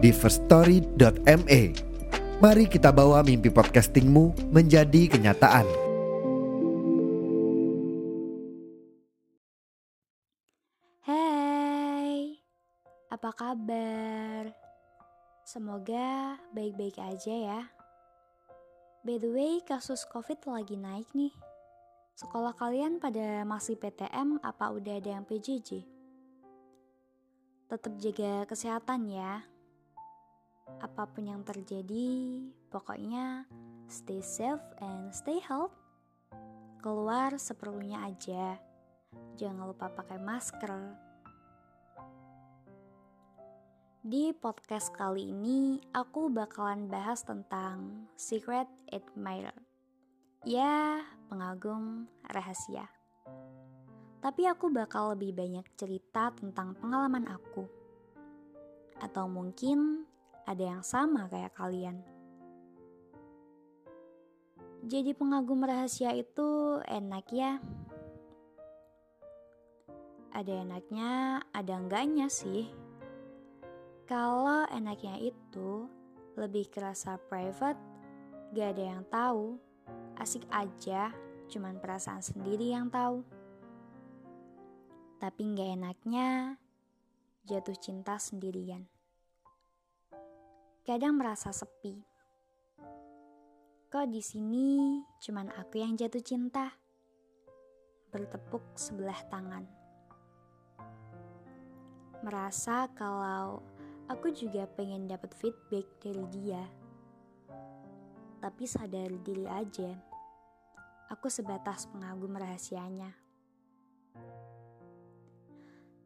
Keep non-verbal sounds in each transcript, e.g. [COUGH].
di firststory.me. Mari kita bawa mimpi podcastingmu menjadi kenyataan. Hai, apa kabar? Semoga baik-baik aja ya. By the way, kasus COVID lagi naik nih. Sekolah kalian pada masih PTM apa udah ada yang PJJ? Tetap jaga kesehatan ya. Apa pun yang terjadi, pokoknya stay safe and stay healthy. Keluar seperlunya aja. Jangan lupa pakai masker. Di podcast kali ini, aku bakalan bahas tentang Secret Admirer. Ya, pengagum rahasia. Tapi aku bakal lebih banyak cerita tentang pengalaman aku. Atau mungkin ada yang sama kayak kalian. Jadi pengagum rahasia itu enak ya ada enaknya, ada enggaknya sih. Kalau enaknya itu lebih kerasa private, gak ada yang tahu, asik aja, cuman perasaan sendiri yang tahu. Tapi gak enaknya jatuh cinta sendirian. Kadang merasa sepi. Kok di sini cuman aku yang jatuh cinta? Bertepuk sebelah tangan merasa kalau aku juga pengen dapat feedback dari dia. Tapi sadar diri aja, aku sebatas pengagum rahasianya.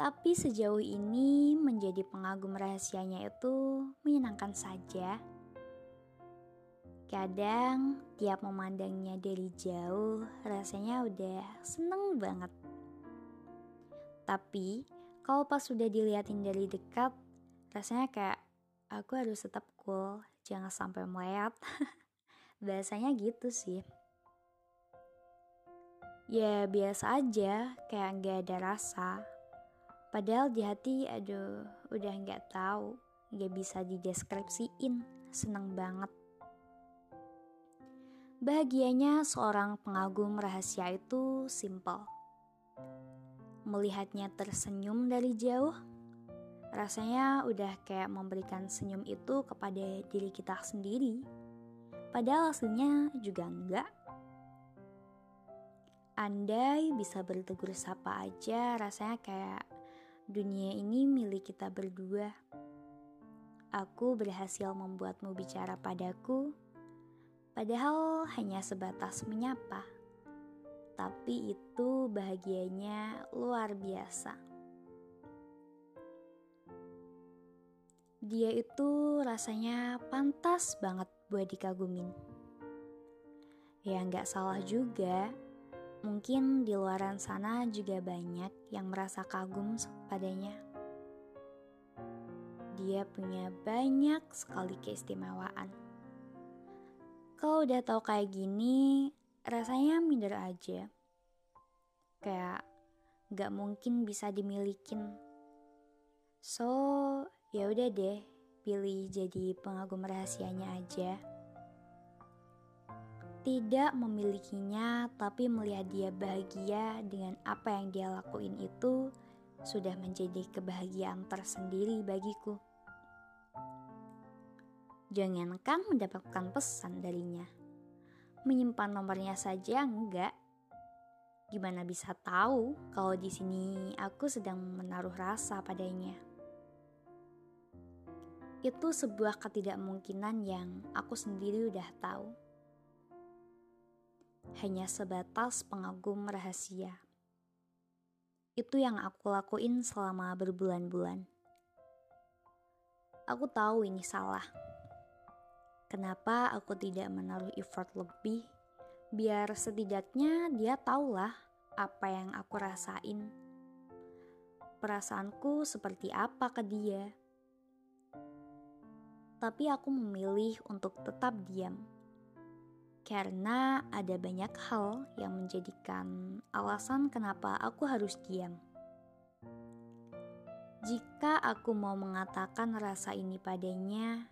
Tapi sejauh ini menjadi pengagum rahasianya itu menyenangkan saja. Kadang tiap memandangnya dari jauh rasanya udah seneng banget. Tapi kalau pas sudah diliatin dari dekat, rasanya kayak aku harus tetap cool, jangan sampai meleot. [LAUGHS] Bahasanya gitu sih. Ya biasa aja, kayak gak ada rasa. Padahal di hati, aduh, udah gak tahu, gak bisa dideskripsiin, seneng banget. Bahagianya seorang pengagum rahasia itu simple melihatnya tersenyum dari jauh, rasanya udah kayak memberikan senyum itu kepada diri kita sendiri. Padahal aslinya juga enggak. Andai bisa bertegur sapa aja, rasanya kayak dunia ini milik kita berdua. Aku berhasil membuatmu bicara padaku, padahal hanya sebatas menyapa tapi itu bahagianya luar biasa. Dia itu rasanya pantas banget buat dikagumin. Ya nggak salah juga, mungkin di luaran sana juga banyak yang merasa kagum padanya. Dia punya banyak sekali keistimewaan. Kalau udah tahu kayak gini, rasanya minder aja. Kayak gak mungkin bisa dimilikin. So, ya udah deh, pilih jadi pengagum rahasianya aja. Tidak memilikinya, tapi melihat dia bahagia dengan apa yang dia lakuin itu sudah menjadi kebahagiaan tersendiri bagiku. Jangankan mendapatkan pesan darinya menyimpan nomornya saja enggak. Gimana bisa tahu kalau di sini aku sedang menaruh rasa padanya? Itu sebuah ketidakmungkinan yang aku sendiri udah tahu. Hanya sebatas pengagum rahasia. Itu yang aku lakuin selama berbulan-bulan. Aku tahu ini salah. Kenapa aku tidak menaruh effort lebih biar setidaknya dia tahulah apa yang aku rasain. Perasaanku seperti apa ke dia. Tapi aku memilih untuk tetap diam. Karena ada banyak hal yang menjadikan alasan kenapa aku harus diam. Jika aku mau mengatakan rasa ini padanya,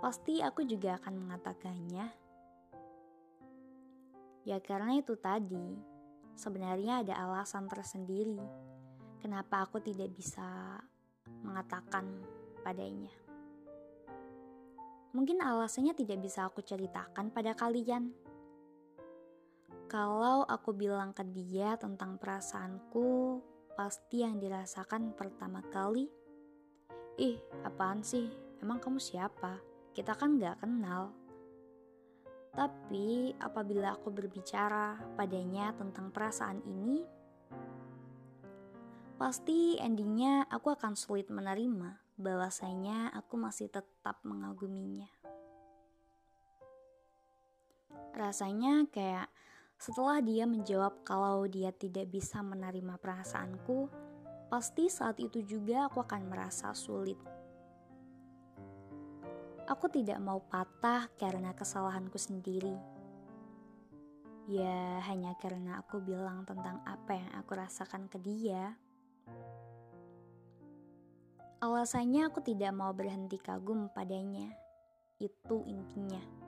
pasti aku juga akan mengatakannya. Ya karena itu tadi, sebenarnya ada alasan tersendiri kenapa aku tidak bisa mengatakan padanya. Mungkin alasannya tidak bisa aku ceritakan pada kalian. Kalau aku bilang ke dia tentang perasaanku, pasti yang dirasakan pertama kali, ih apaan sih, emang kamu siapa? Kita kan gak kenal. Tapi apabila aku berbicara padanya tentang perasaan ini, pasti endingnya aku akan sulit menerima bahwasanya aku masih tetap mengaguminya. Rasanya kayak setelah dia menjawab kalau dia tidak bisa menerima perasaanku, pasti saat itu juga aku akan merasa sulit. Aku tidak mau patah karena kesalahanku sendiri. Ya, hanya karena aku bilang tentang apa yang aku rasakan ke dia. Alasannya aku tidak mau berhenti kagum padanya. Itu intinya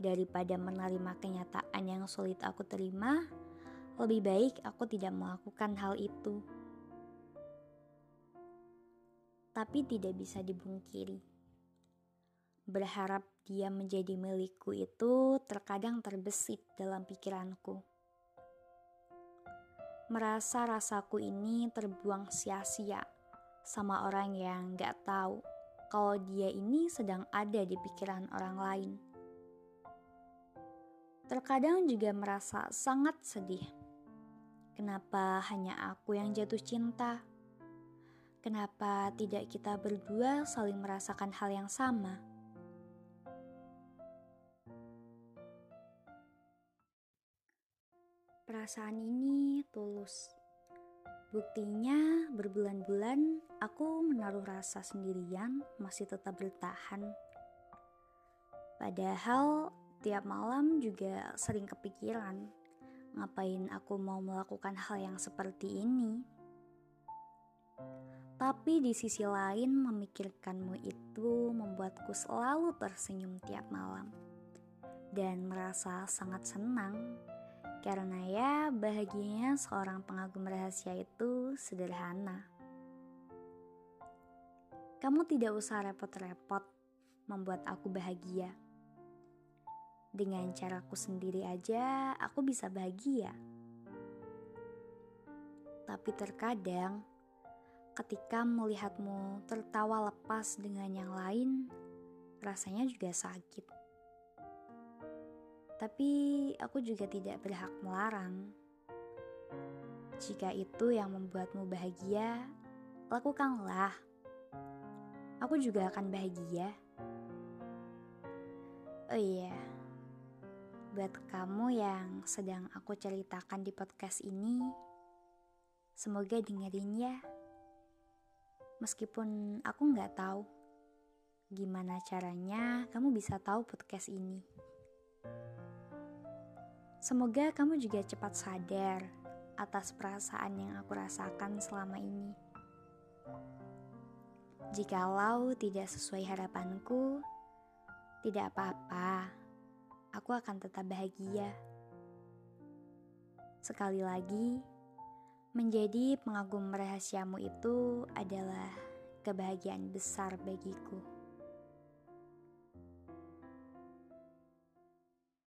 daripada menerima kenyataan yang sulit aku terima, lebih baik aku tidak melakukan hal itu. Tapi tidak bisa dibungkiri. Berharap dia menjadi milikku itu terkadang terbesit dalam pikiranku. Merasa rasaku ini terbuang sia-sia sama orang yang gak tahu kalau dia ini sedang ada di pikiran orang lain Terkadang juga merasa sangat sedih. Kenapa hanya aku yang jatuh cinta? Kenapa tidak kita berdua saling merasakan hal yang sama? Perasaan ini tulus. Buktinya, berbulan-bulan aku menaruh rasa sendirian masih tetap bertahan. Padahal Tiap malam juga sering kepikiran, ngapain aku mau melakukan hal yang seperti ini. Tapi di sisi lain memikirkanmu itu membuatku selalu tersenyum tiap malam. Dan merasa sangat senang karena ya bahagianya seorang pengagum rahasia itu sederhana. Kamu tidak usah repot-repot membuat aku bahagia dengan caraku sendiri aja, aku bisa bahagia. Tapi terkadang, ketika melihatmu tertawa lepas dengan yang lain, rasanya juga sakit. Tapi aku juga tidak berhak melarang. Jika itu yang membuatmu bahagia, lakukanlah. Aku juga akan bahagia. Oh iya, Buat kamu yang sedang aku ceritakan di podcast ini, semoga dengerin ya. Meskipun aku nggak tahu gimana caranya kamu bisa tahu podcast ini. Semoga kamu juga cepat sadar atas perasaan yang aku rasakan selama ini. Jikalau tidak sesuai harapanku, tidak apa-apa aku akan tetap bahagia. Sekali lagi, menjadi pengagum rahasiamu itu adalah kebahagiaan besar bagiku.